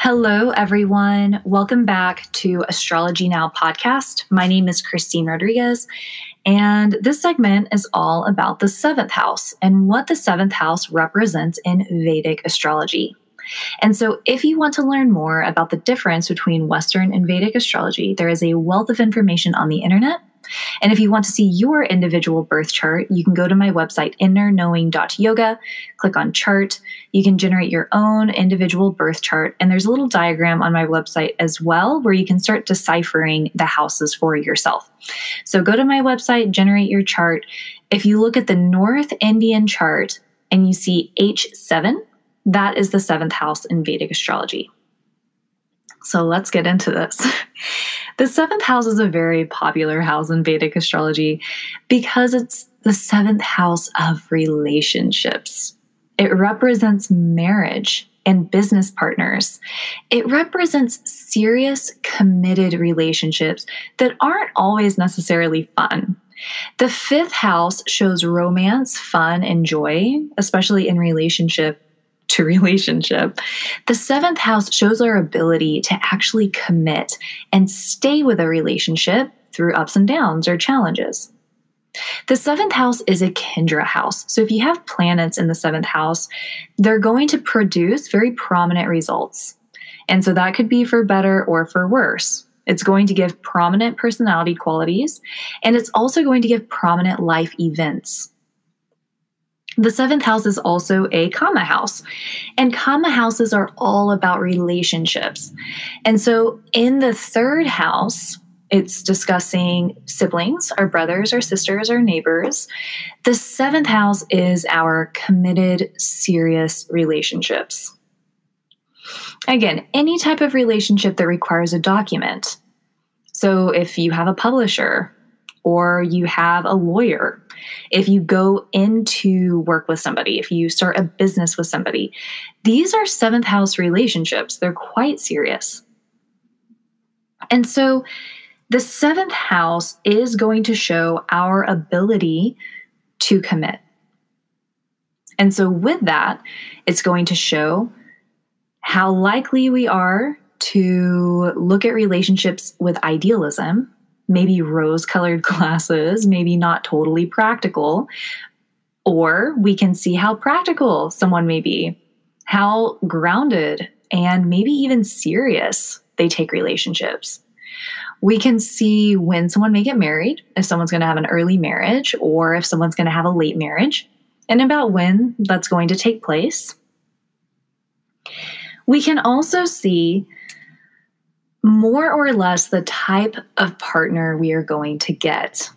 Hello, everyone. Welcome back to Astrology Now podcast. My name is Christine Rodriguez, and this segment is all about the seventh house and what the seventh house represents in Vedic astrology. And so, if you want to learn more about the difference between Western and Vedic astrology, there is a wealth of information on the internet and if you want to see your individual birth chart, you can go to my website, innerknowing.yoga, click on chart. You can generate your own individual birth chart. And there's a little diagram on my website as well where you can start deciphering the houses for yourself. So go to my website, generate your chart. If you look at the North Indian chart and you see H7, that is the seventh house in Vedic astrology. So let's get into this. The seventh house is a very popular house in Vedic astrology because it's the seventh house of relationships. It represents marriage and business partners. It represents serious, committed relationships that aren't always necessarily fun. The fifth house shows romance, fun, and joy, especially in relationship to relationship. The seventh house shows our ability to actually commit and stay with a relationship through ups and downs or challenges. The seventh house is a Kendra house. So if you have planets in the seventh house, they're going to produce very prominent results. And so that could be for better or for worse. It's going to give prominent personality qualities, and it's also going to give prominent life events. The seventh house is also a kama house, and kama houses are all about relationships. And so in the third house, it's discussing siblings, our brothers, our sisters, our neighbors. The seventh house is our committed, serious relationships. Again, any type of relationship that requires a document. So if you have a publisher or you have a lawyer if you go into work with somebody, if you start a business with somebody, these are seventh house relationships. They're quite serious. And so the seventh house is going to show our ability to commit. And so, with that, it's going to show how likely we are to look at relationships with idealism maybe rose colored glasses, maybe not totally practical. Or we can see how practical someone may be, how grounded and maybe even serious they take relationships. We can see when someone may get married, if someone's going to have an early marriage or if someone's going to have a late marriage, and about when that's going to take place. We can also see more or less the type of partner we are going to get.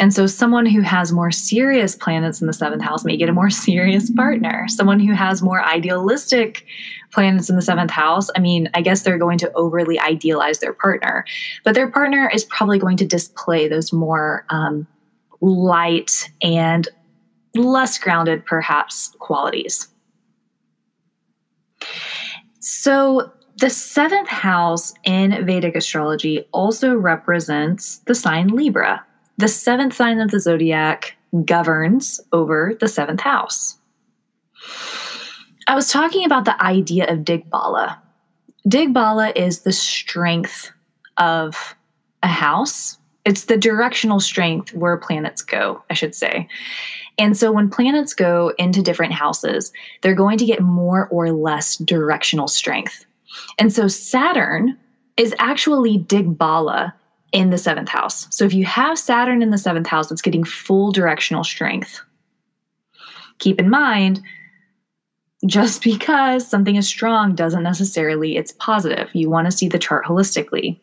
And so, someone who has more serious planets in the seventh house may get a more serious partner. Someone who has more idealistic planets in the seventh house, I mean, I guess they're going to overly idealize their partner, but their partner is probably going to display those more um, light and less grounded, perhaps, qualities. So, the seventh house in Vedic astrology also represents the sign Libra. The seventh sign of the zodiac governs over the seventh house. I was talking about the idea of Digbala. Digbala is the strength of a house. It's the directional strength where planets go, I should say. And so when planets go into different houses, they're going to get more or less directional strength. And so Saturn is actually Digbala in the seventh house. So if you have Saturn in the seventh house, it's getting full directional strength. Keep in mind, just because something is strong doesn't necessarily it's positive. You want to see the chart holistically.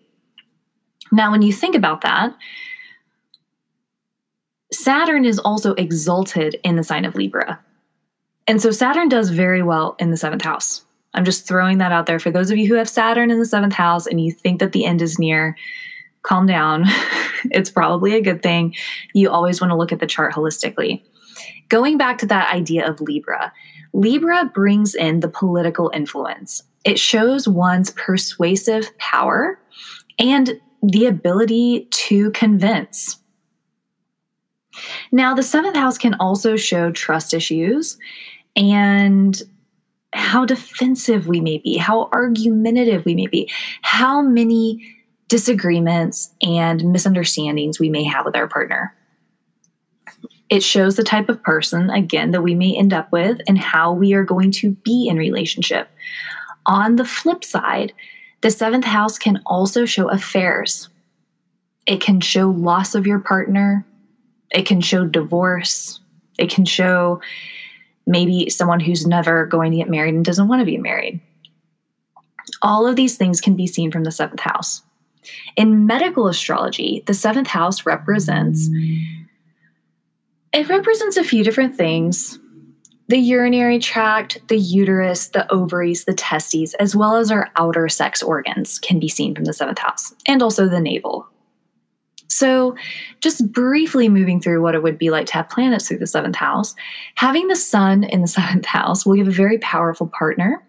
Now, when you think about that, Saturn is also exalted in the sign of Libra. And so Saturn does very well in the seventh house. I'm just throwing that out there for those of you who have Saturn in the seventh house and you think that the end is near. Calm down. it's probably a good thing. You always want to look at the chart holistically. Going back to that idea of Libra, Libra brings in the political influence. It shows one's persuasive power and the ability to convince. Now, the seventh house can also show trust issues and how defensive we may be, how argumentative we may be, how many disagreements and misunderstandings we may have with our partner. It shows the type of person, again, that we may end up with and how we are going to be in relationship. On the flip side, the seventh house can also show affairs. It can show loss of your partner. It can show divorce. It can show maybe someone who's never going to get married and doesn't want to be married. All of these things can be seen from the seventh house. In medical astrology, the seventh house represents it represents a few different things the urinary tract, the uterus, the ovaries, the testes, as well as our outer sex organs can be seen from the seventh house, and also the navel. So, just briefly moving through what it would be like to have planets through the seventh house, having the sun in the seventh house will give a very powerful partner.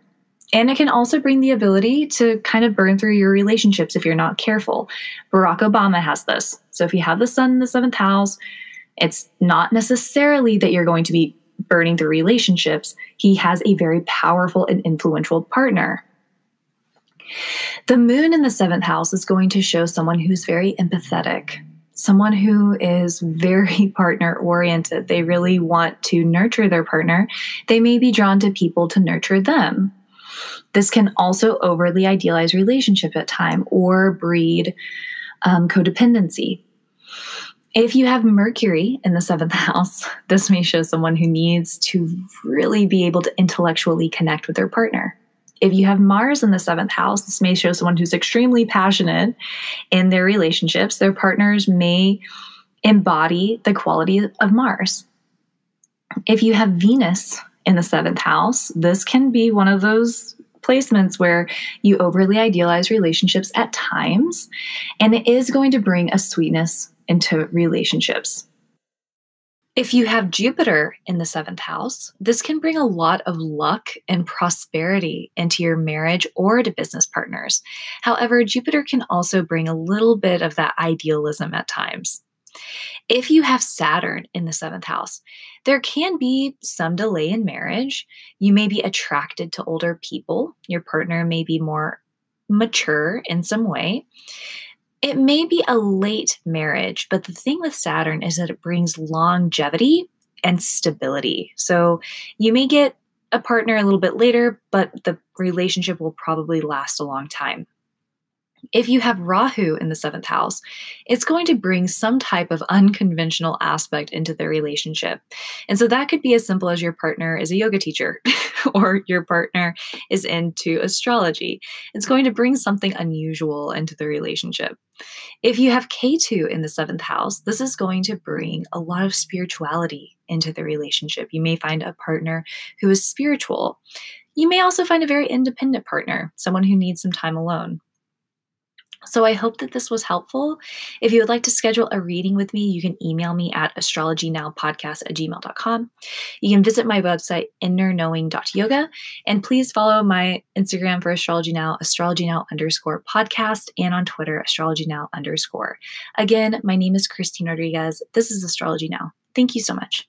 And it can also bring the ability to kind of burn through your relationships if you're not careful. Barack Obama has this. So, if you have the sun in the seventh house, it's not necessarily that you're going to be burning through relationships. He has a very powerful and influential partner. The moon in the seventh house is going to show someone who's very empathetic, someone who is very partner oriented. They really want to nurture their partner. They may be drawn to people to nurture them. This can also overly idealize relationship at time or breed um, codependency. If you have Mercury in the seventh house, this may show someone who needs to really be able to intellectually connect with their partner. If you have Mars in the seventh house, this may show someone who's extremely passionate in their relationships. Their partners may embody the quality of Mars. If you have Venus in the seventh house, this can be one of those placements where you overly idealize relationships at times, and it is going to bring a sweetness into relationships. If you have Jupiter in the seventh house, this can bring a lot of luck and prosperity into your marriage or to business partners. However, Jupiter can also bring a little bit of that idealism at times. If you have Saturn in the seventh house, there can be some delay in marriage. You may be attracted to older people. Your partner may be more mature in some way. It may be a late marriage, but the thing with Saturn is that it brings longevity and stability. So you may get a partner a little bit later, but the relationship will probably last a long time. If you have Rahu in the seventh house, it's going to bring some type of unconventional aspect into the relationship. And so that could be as simple as your partner is a yoga teacher or your partner is into astrology. It's going to bring something unusual into the relationship. If you have Ketu in the seventh house, this is going to bring a lot of spirituality into the relationship. You may find a partner who is spiritual. You may also find a very independent partner, someone who needs some time alone. So I hope that this was helpful. If you would like to schedule a reading with me, you can email me at astrologynowpodcast at gmail.com. You can visit my website, innerknowing.yoga, and please follow my Instagram for Astrology Now, Astrology Now underscore podcast, and on Twitter, Astrology Now underscore. Again, my name is Christine Rodriguez. This is Astrology Now. Thank you so much.